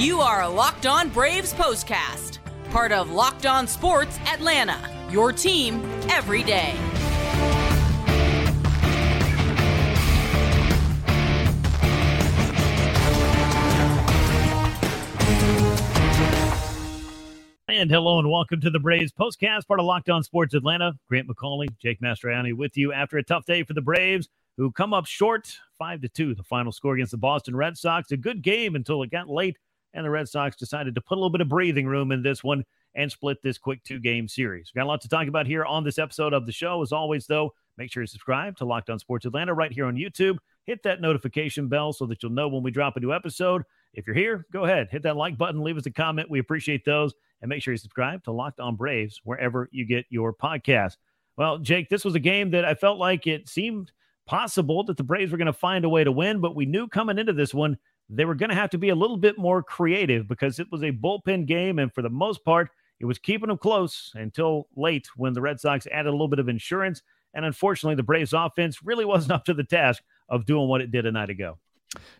You are a Locked On Braves postcast, part of Locked On Sports Atlanta, your team every day. And hello and welcome to the Braves postcast, part of Locked On Sports Atlanta. Grant McAuley, Jake Mastroianni with you after a tough day for the Braves, who come up short five to two. The final score against the Boston Red Sox. A good game until it got late, and the Red Sox decided to put a little bit of breathing room in this one and split this quick two game series. We've got a lot to talk about here on this episode of the show. As always, though, make sure you subscribe to Locked On Sports Atlanta right here on YouTube. Hit that notification bell so that you'll know when we drop a new episode. If you're here, go ahead, hit that like button, leave us a comment. We appreciate those. And make sure you subscribe to Locked On Braves wherever you get your podcast. Well, Jake, this was a game that I felt like it seemed possible that the Braves were going to find a way to win, but we knew coming into this one they were going to have to be a little bit more creative because it was a bullpen game. And for the most part, it was keeping them close until late when the Red Sox added a little bit of insurance. And unfortunately, the Braves offense really wasn't up to the task of doing what it did a night ago.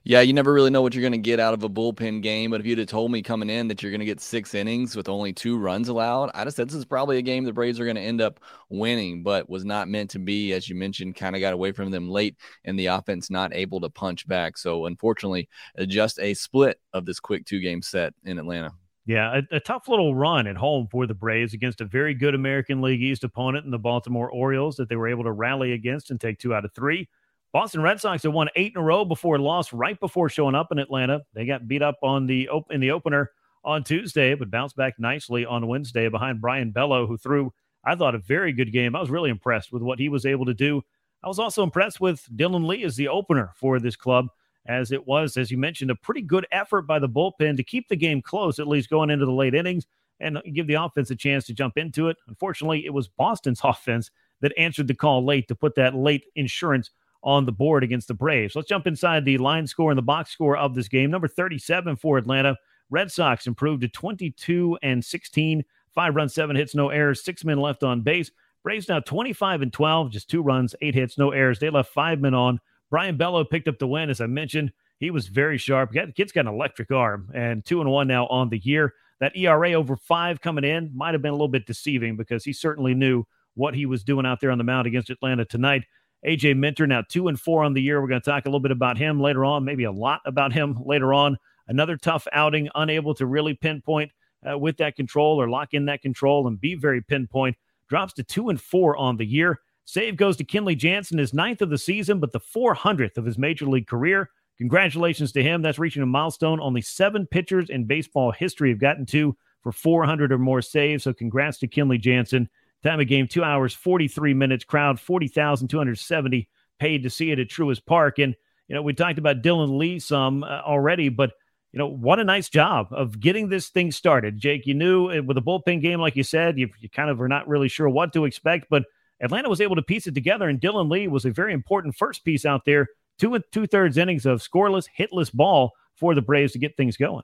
Yeah, you never really know what you're going to get out of a bullpen game. But if you'd have told me coming in that you're going to get six innings with only two runs allowed, I'd have said this is probably a game the Braves are going to end up winning, but was not meant to be. As you mentioned, kind of got away from them late and the offense not able to punch back. So, unfortunately, uh, just a split of this quick two game set in Atlanta. Yeah, a, a, tough little run at home for the Braves against a very good American League East opponent in the Baltimore Orioles that they were able to rally against and take two out of three. Boston Red Sox have won eight in a row before loss right before showing up in Atlanta. They got beat up on the op- in the opener on Tuesday, but bounced back nicely on Wednesday behind Brayan Bello, who threw, I thought, a very good game. I was really impressed with what he was able to do. I was also impressed with Dylan Lee as the opener for this club, as it was, as you mentioned, a pretty good effort by the bullpen to keep the game close, at least going into the late innings, and give the offense a chance to jump into it. Unfortunately, it was Boston's offense that answered the call late to put that late insurance on the board against the Braves. Let's jump inside the line score and the box score of this game. Number 37 for Atlanta. Red Sox improved to 22 and 16, five runs, seven hits, no errors, six men left on base. Braves now 25 and 12, just two runs, eight hits, no errors. They left five men on. Brayan Bello picked up the win, as I mentioned. He was very sharp. The kid's got an electric arm, and two and one now on the year. That ERA over five coming in might have been a little bit deceiving because he certainly knew what he was doing out there on the mound against Atlanta tonight. AJ Minter now two and four on the year. We're going to talk a little bit about him later on, maybe a lot about him later on. Another tough outing, unable to really pinpoint uh, with that control or lock in that control and be very pinpoint. Drops to two and four on the year. Save goes to Kenley Jansen, his ninth of the season, but the 400th of his major league career. Congratulations to him. That's reaching a milestone only seven pitchers in baseball history have gotten to for 400 or more saves. So congrats to Kenley Jansen. Time of game, two hours, 43 minutes. Crowd, 40,270 paid to see it at Truist Park. And, you know, we talked about Dylan Lee some uh, already, but, you know, what a nice job of getting this thing started. Jake, you knew uh, with a bullpen game, like you said, you, you kind of are not really sure what to expect, but Atlanta was able to piece it together. And Dylan Lee was a very important first piece out there. Two and two thirds innings of scoreless, hitless ball for the Braves to get things going.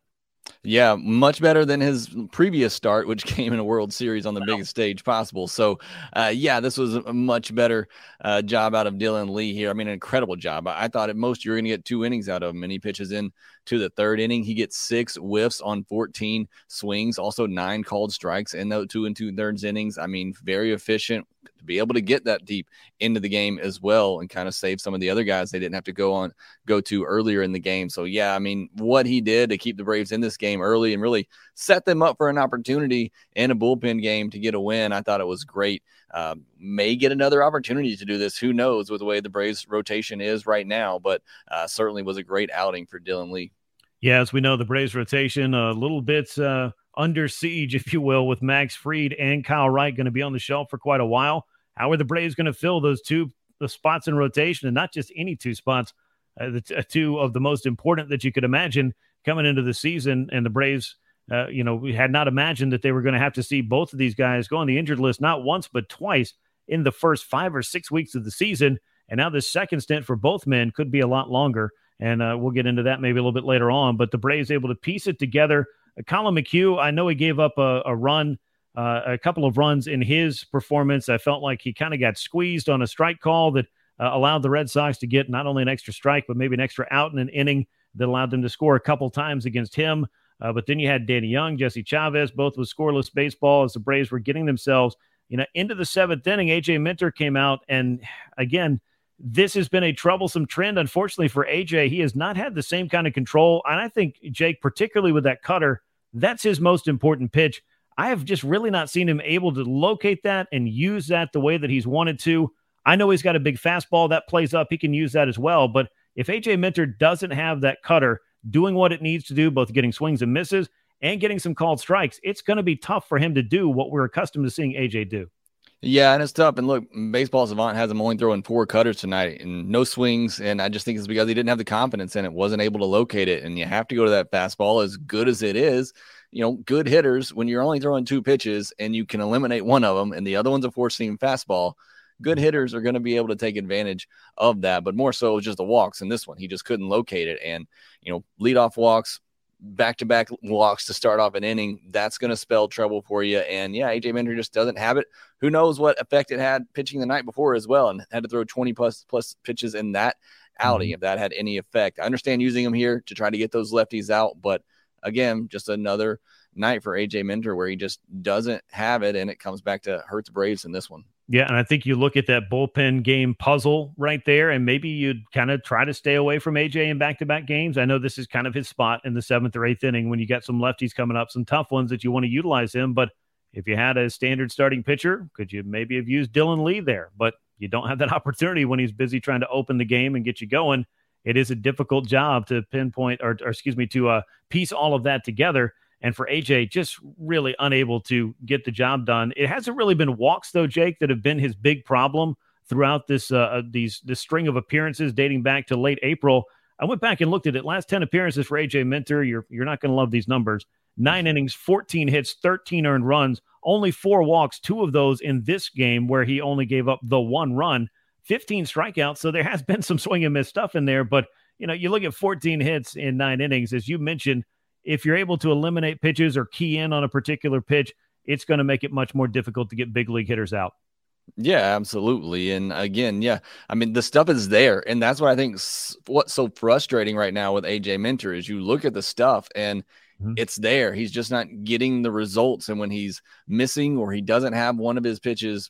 Yeah, much better than his previous start, which came in a World Series on the biggest stage possible. So, uh, yeah, this was a much better uh, job out of Dylan Lee here. I mean, an incredible job. I, I thought at most you were going to get two innings out of him, and he pitches in to the third inning. He gets six whiffs on 14 swings, also nine called strikes in those two and two thirds innings. I mean, very efficient to be able to get that deep into the game as well and kind of save some of the other guys they didn't have to go on go to earlier in the game. So yeah, I mean, what he did to keep the Braves in this game early and really set them up for an opportunity in a bullpen game to get a win, I thought it was great. Uh, may get another opportunity to do this. Who knows with the way the Braves rotation is right now, but uh, certainly was a great outing for Dylan Lee. Yeah, as we know, the Braves rotation a little bit uh, under siege, if you will, with Max Fried and Kyle Wright going to be on the shelf for quite a while. How are the Braves going to fill those two the spots in rotation, and not just any two spots, uh, the t- uh, two of the most important that you could imagine coming into the season? And the Braves, uh, you know, we had not imagined that they were going to have to see both of these guys go on the injured list not once but twice in the first five or six weeks of the season. And now this second stint for both men could be a lot longer. And uh, we'll get into that maybe a little bit later on. But the Braves able to piece it together. Uh, Collin McHugh, I know he gave up a, a run, uh, a couple of runs in his performance. I felt like he kind of got squeezed on a strike call that uh, allowed the Red Sox to get not only an extra strike, but maybe an extra out in an inning that allowed them to score a couple times against him. Uh, but then you had Danny Young, Jesse Chavez, both with scoreless baseball as the Braves were getting themselves, you know, into the seventh inning. AJ Minter came out, and again, this has been a troublesome trend, unfortunately, for AJ. He has not had the same kind of control. And I think, Jake, particularly with that cutter, that's his most important pitch. I have just really not seen him able to locate that and use that the way that he's wanted to. I know he's got a big fastball that plays up. He can use that as well. But if AJ Minter doesn't have that cutter doing what it needs to do, both getting swings and misses and getting some called strikes, it's going to be tough for him to do what we're accustomed to seeing AJ do. Yeah, and it's tough. And look, baseball savant has him only throwing four cutters tonight and no swings. And I just think it's because he didn't have the confidence in it, wasn't able to locate it. And you have to go to that fastball as good as it is. You know, good hitters, when you're only throwing two pitches and you can eliminate one of them and the other one's a four seam fastball, good hitters are going to be able to take advantage of that. But more so, just the walks in this one. He just couldn't locate it. And, you know, lead off walks, back to back walks to start off an inning, that's going to spell trouble for you. And yeah, AJ Minter just doesn't have it. Who knows what effect it had pitching the night before as well, and had to throw 20 plus plus pitches in that outing mm-hmm. if that had any effect. I understand using him here to try to get those lefties out, but again, just another night for AJ Minter where he just doesn't have it, and it comes back to hurt the Braves in this one. Yeah, and I think you look at that bullpen game puzzle right there, and maybe you'd kind of try to stay away from AJ in back to back games. I know this is kind of his spot in the seventh or eighth inning when you got some lefties coming up, some tough ones that you want to utilize him. But if you had a standard starting pitcher, could you maybe have used Dylan Lee there? But you don't have that opportunity when he's busy trying to open the game and get you going. It is a difficult job to pinpoint or, or excuse me, to uh, piece all of that together. And for AJ, just really unable to get the job done. It hasn't really been walks though, Jake, that have been his big problem throughout this uh, uh, these this string of appearances dating back to late April. I went back and looked at it. Last ten appearances for AJ Minter. You're you're not going to love these numbers. Nine innings, 14 hits, 13 earned runs, only four walks, two of those in this game where he only gave up the one run, 15 strikeouts. So there has been some swing and miss stuff in there. But, you know, you look at 14 hits in nine innings, as you mentioned, if you're able to eliminate pitches or key in on a particular pitch, it's going to make it much more difficult to get big league hitters out. Yeah, absolutely. And again, yeah, I mean, the stuff is there. And that's what I think what's so frustrating right now with AJ Minter is you look at the stuff and mm-hmm. it's there. He's just not getting the results. And when he's missing or he doesn't have one of his pitches,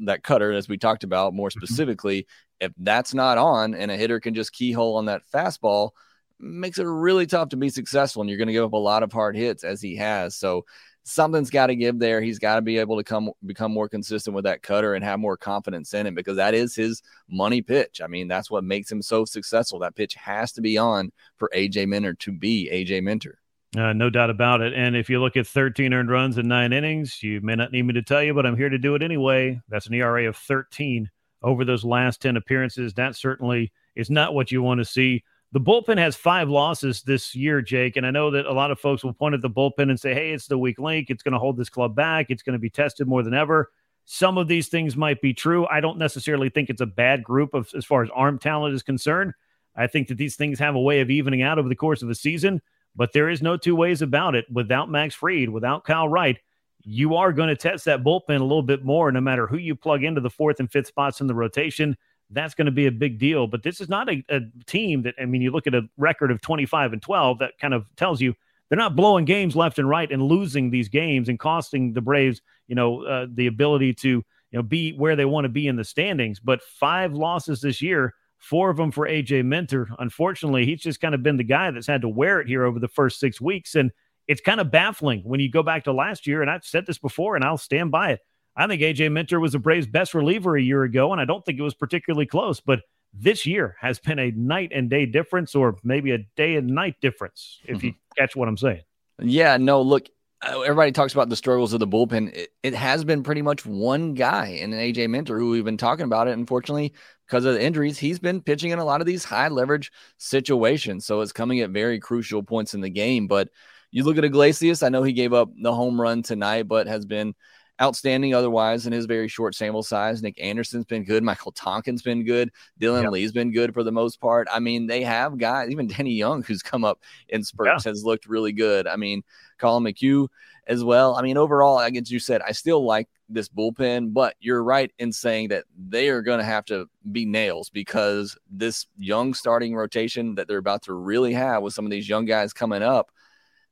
that cutter, as we talked about more mm-hmm. specifically, mm-hmm. if that's not on and a hitter can just keyhole on that fastball, makes it really tough to be successful. And you're going to give up a lot of hard hits as he has. So something's got to give there. He's got to be able to come become more consistent with that cutter and have more confidence in it because that is his money pitch. I mean, that's what makes him so successful. That pitch has to be on for AJ Minter to be AJ Minter. Uh, no doubt about it. And if you look at 13 earned runs in nine innings, you may not need me to tell you, but I'm here to do it anyway. That's an ERA of 13 over those last 10 appearances. That certainly is not what you want to see. The bullpen has five losses this year, Jake. And I know that a lot of folks will point at the bullpen and say, hey, it's the weak link. It's going to hold this club back. It's going to be tested more than ever. Some of these things might be true. I don't necessarily think it's a bad group of, as far as arm talent is concerned. I think that these things have a way of evening out over the course of a season, but there is no two ways about it. Without Max Fried, without Kyle Wright, you are going to test that bullpen a little bit more, no matter who you plug into the fourth and fifth spots in the rotation that's going to be a big deal. But this is not a, a, team that, I mean, you look at a record of 25 and 12, that kind of tells you they're not blowing games left and right and losing these games and costing the Braves, you know, uh, the ability to, you know, be where they want to be in the standings. But five losses this year, four of them for AJ Minter. Unfortunately, he's just kind of been the guy that's had to wear it here over the first six weeks. And it's kind of baffling when you go back to last year. And I've said this before, and I'll stand by it I think AJ Minter was the Braves' best reliever a year ago, and I don't think it was particularly close. But this year has been a night and day difference, or maybe a day and night difference, if mm-hmm. you catch what I'm saying. Yeah, no, look, uh, everybody talks about the struggles of the bullpen. It, it has been pretty much one guy in an AJ Minter who we've been talking about it. Unfortunately, because of the injuries, he's been pitching in a lot of these high leverage situations. So it's coming at very crucial points in the game. But you look at Iglesias, I know he gave up the home run tonight, but has been outstanding otherwise in his very short sample size. Nick Anderson's been good. Michael Tonkin's been good. Dylan yep. Lee's been good for the most part. I mean, they have guys, even Danny Young, who's come up in spurts, yeah. has looked really good. I mean, Collin McHugh as well. I mean, overall, I guess you said, I still like this bullpen, but you're right in saying that they are going to have to be nails because this young starting rotation that they're about to really have with some of these young guys coming up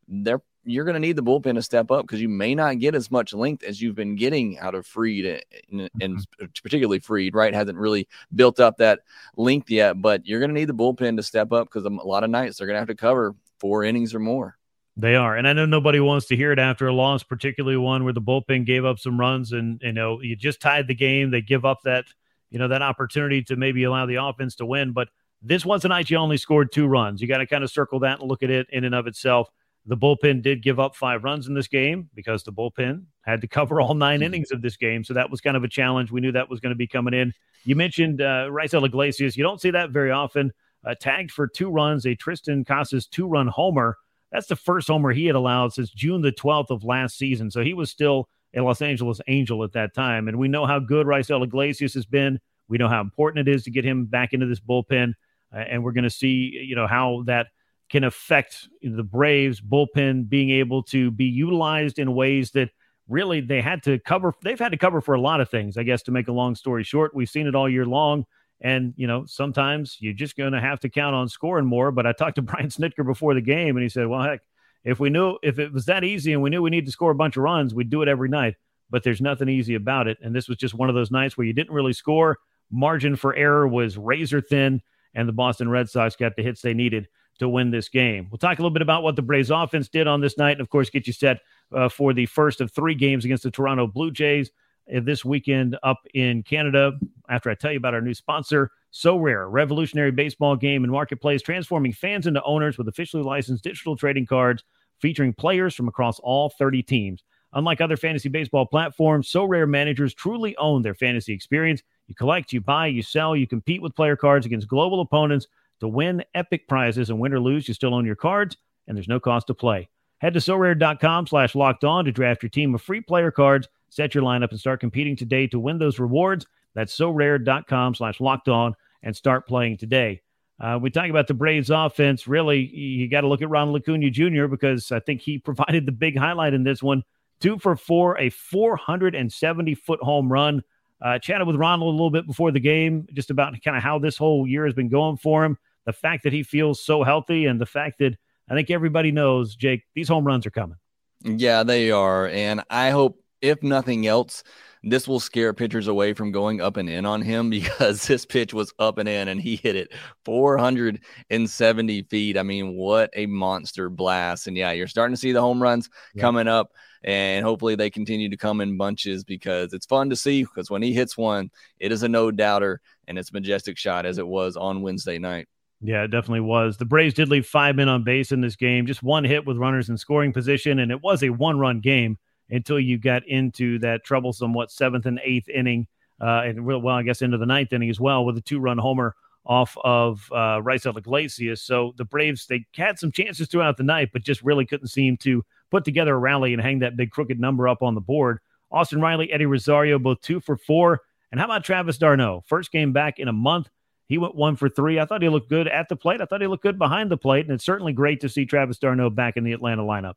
they're you're going to need the bullpen to step up because you may not get as much length as you've been getting out of Fried eh, and, and eh, mm-hmm. Uh, particularly Fried, right? Hasn't really built up that length yet, but you're going to need the bullpen to step up because a lot of nights they're going to have to cover four innings or more. They are. And I know nobody wants to hear it after a loss, particularly one where the bullpen gave up some runs and, you know, you just tied the game. They give up that, you know, that opportunity to maybe allow the offense to win. But this was a night you only scored two runs. You got to kind of circle that and look at it in and of itself. The bullpen did give up five runs in this game because the bullpen had to cover all 9 mm-hmm. innings of this game. So that was kind of a challenge. We knew that was going to be coming in. You mentioned uh, Raisel Iglesias. You don't see that very often. Uh, tagged for two runs, a Triston Casas two run homer. That's the first homer he had allowed since June the 12th of last season. So he was still a Los Angeles Angel at that time. And we know how good Raisel Iglesias has been. We know how important it is to get him back into this bullpen. Uh, and we're going to see, you know, how that – can affect the Braves bullpen being able to be utilized in ways that really they had to cover. They've had to cover for a lot of things, I guess, to make a long story short. We've seen it all year long. And, you know, sometimes you're just going to have to count on scoring more. But I talked to Brian Snitker before the game, and he said, well, heck, if we knew if it was that easy and we knew we need to score a bunch of runs, we'd do it every night. But there's nothing easy about it. And this was just one of those nights where you didn't really score. Margin for error was razor thin, and the Boston Red Sox got the hits they needed to win this game. We'll talk a little bit about what the Braves offense did on this night, and of course, get you set uh, for the first of three games against the Toronto Blue Jays uh, this weekend up in Canada. After I tell you about our new sponsor, So Sorare, revolutionary baseball game and marketplace, transforming fans into owners with officially licensed digital trading cards featuring players from across all 30 teams. Unlike other fantasy baseball platforms, Sorare managers truly own their fantasy experience. You collect, you buy, you sell, you compete with player cards against global opponents to win epic prizes and win or lose, you still own your cards, and there's no cost to play. Head to sorare.com slash locked on to draft your team of free player cards, set your lineup, and start competing today to win those rewards. That's sorare.com slash locked on and start playing today. Uh, we talk about the Braves offense. Really, you got to look at Ronald Acuña Jr. because I think he provided the big highlight in this one. Two for four, a 470 foot home run. Uh, chatted with Ronald a little bit before the game, just about kind of how this whole year has been going for him. The fact that he feels so healthy, and the fact that I think everybody knows, Jake, these home runs are coming. Yeah, they are. And I hope, if nothing else, this will scare pitchers away from going up and in on him because this pitch was up and in and he hit it 470 feet. I mean, what a monster blast. And yeah, you're starting to see the home runs yeah. coming up and hopefully they continue to come in bunches because it's fun to see because when he hits one, it is a no doubter and it's majestic shot as it was on Wednesday night. Yeah, it definitely was. The Braves did leave five men on base in this game, just one hit with runners in scoring position, and it was a one run game until you got into that troublesome, what, seventh and eighth inning, uh, and well, I guess into the ninth inning as well with a two run homer off of uh, Raisel Iglesias. So the Braves, they had some chances throughout the night, but just really couldn't seem to put together a rally and hang that big crooked number up on the board. Austin Riley, Eddie Rosario, both two for four. And how about Travis d'Arnaud? First game back in a month. He went one for three. I thought he looked good at the plate. I thought he looked good behind the plate. And it's certainly great to see Travis d'Arnaud back in the Atlanta lineup.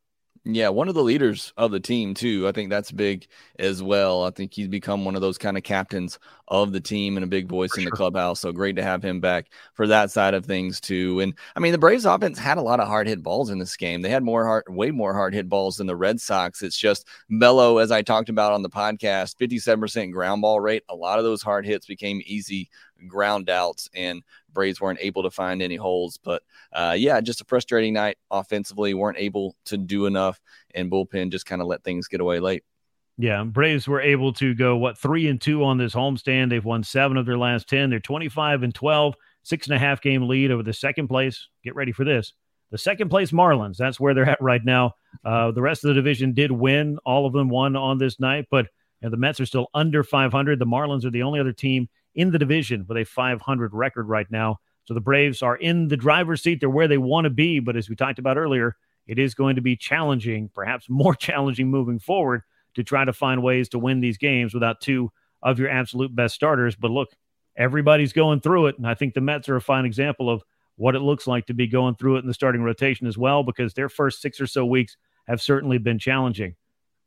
Yeah, one of the leaders of the team too. I think that's big as well. I think he's become one of those kind of captains of the team and a big voice for in sure. the clubhouse. So great to have him back for that side of things too. And I mean, the Braves offense had a lot of hard hit balls in this game. They had more hard, way more hard hit balls than the Red Sox. It's just Bello, as I talked about on the podcast, 57% ground ball rate. A lot of those hard hits became easy ground outs and Braves weren't able to find any holes. But uh, yeah, just a frustrating night offensively. weren't able to do enough, and bullpen just kind of let things get away late. Yeah, Braves were able to go what three and two on this homestand. They've won seven of their last ten. They're twenty-five and twelve, six and a half game lead over the second place. Get ready for this. The second place Marlins. That's where they're at right now. Uh, the rest of the division did win. All of them won on this night, but you know, the Mets are still under 500. The Marlins are the only other team in the division with a 500 record right now. So the Braves are in the driver's seat. They're where they want to be. But as we talked about earlier, it is going to be challenging, perhaps more challenging moving forward to try to find ways to win these games without two of your absolute best starters. But look, everybody's going through it. And I think the Mets are a fine example of what it looks like to be going through it in the starting rotation as well, because their first six or so weeks have certainly been challenging.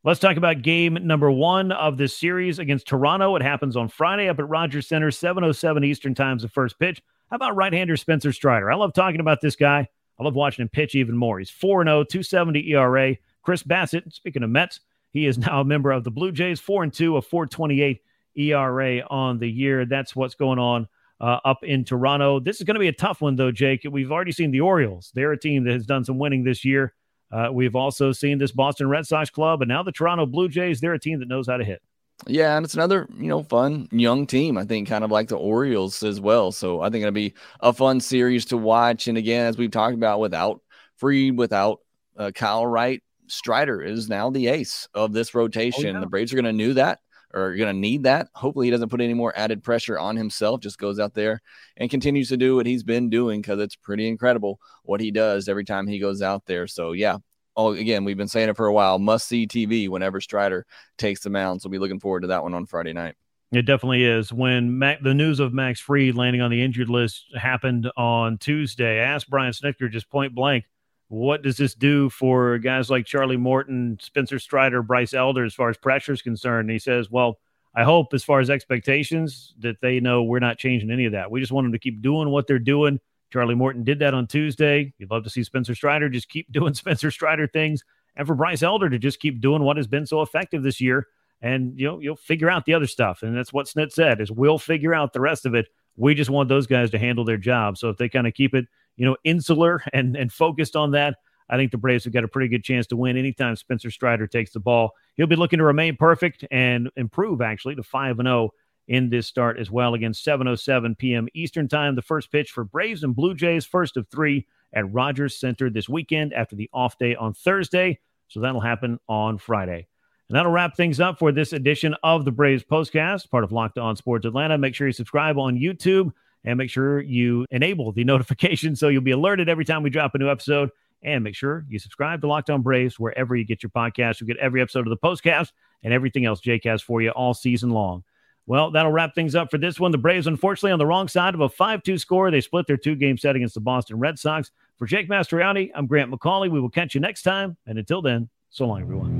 Let's talk about game number one of this series against Toronto. It happens on Friday up at Rogers Center, 7.07 Eastern Time's the first pitch. How about right-hander Spencer Strider? I love talking about this guy. I love watching him pitch even more. He's 4 0, 270 ERA. Chris Bassitt, speaking of Mets, he is now a member of the Blue Jays, 4-2, a 428 ERA on the year. That's what's going on uh, up in Toronto. This is going to be a tough one, though, Jake. We've already seen the Orioles. They're a team that has done some winning this year. Uh, we've also seen this Boston Red Sox club, and now the Toronto Blue Jays. They're a team that knows how to hit. Yeah, and it's another, you know, fun young team. I think kind of like the Orioles as well. So I think it'll be a fun series to watch. And again, as we've talked about, without Fried, without uh, Kyle Wright, Strider is now the ace of this rotation. Oh, yeah. The Braves are going to know that or going to need that. Hopefully, he doesn't put any more added pressure on himself. Just goes out there and continues to do what he's been doing because it's pretty incredible what he does every time he goes out there. So yeah, oh, again, we've been saying it for a while. Must see TV whenever Strider takes the mound. So we'll be looking forward to that one on Friday night. It definitely is. When Mac, the news of Max Fried landing on the injured list happened on Tuesday, I asked Brian Snitker just point blank, what does this do for guys like Charlie Morton, Spencer Strider, Bryce Elder as far as pressure is concerned? And he says, well, I hope as far as expectations that they know we're not changing any of that. We just want them to keep doing what they're doing Charlie Morton did that on Tuesday. You'd love to see Spencer Strider just keep doing Spencer Strider things, and for Bryce Elder to just keep doing what has been so effective this year. And you know, you'll figure out the other stuff. And that's what Snit said is we'll figure out the rest of it. We just want those guys to handle their job. So if they kind of keep it, you know, insular and and focused on that, I think the Braves have got a pretty good chance to win anytime Spencer Strider takes the ball. He'll be looking to remain perfect and improve actually to 5 and 0 in this start as well against 7:07 p.m. Eastern Time. The first pitch for Braves and Blue Jays, first of three at Rogers Center this weekend after the off day on Thursday. So that'll happen on Friday. And that'll wrap things up for this edition of the Braves Postcast, part of Locked On Sports Atlanta. Make sure you subscribe on YouTube and make sure you enable the notification so you'll be alerted every time we drop a new episode. And make sure you subscribe to Locked On Braves wherever you get your podcast. You'll get every episode of the postcast and everything else has for you all season long. Well, that'll wrap things up for this one. The Braves, unfortunately, on the wrong side of a 5 2 score. They split their two game set against the Boston Red Sox. For Jake Mastroianni, I'm Grant McAuley. We will catch you next time. And until then, so long, everyone.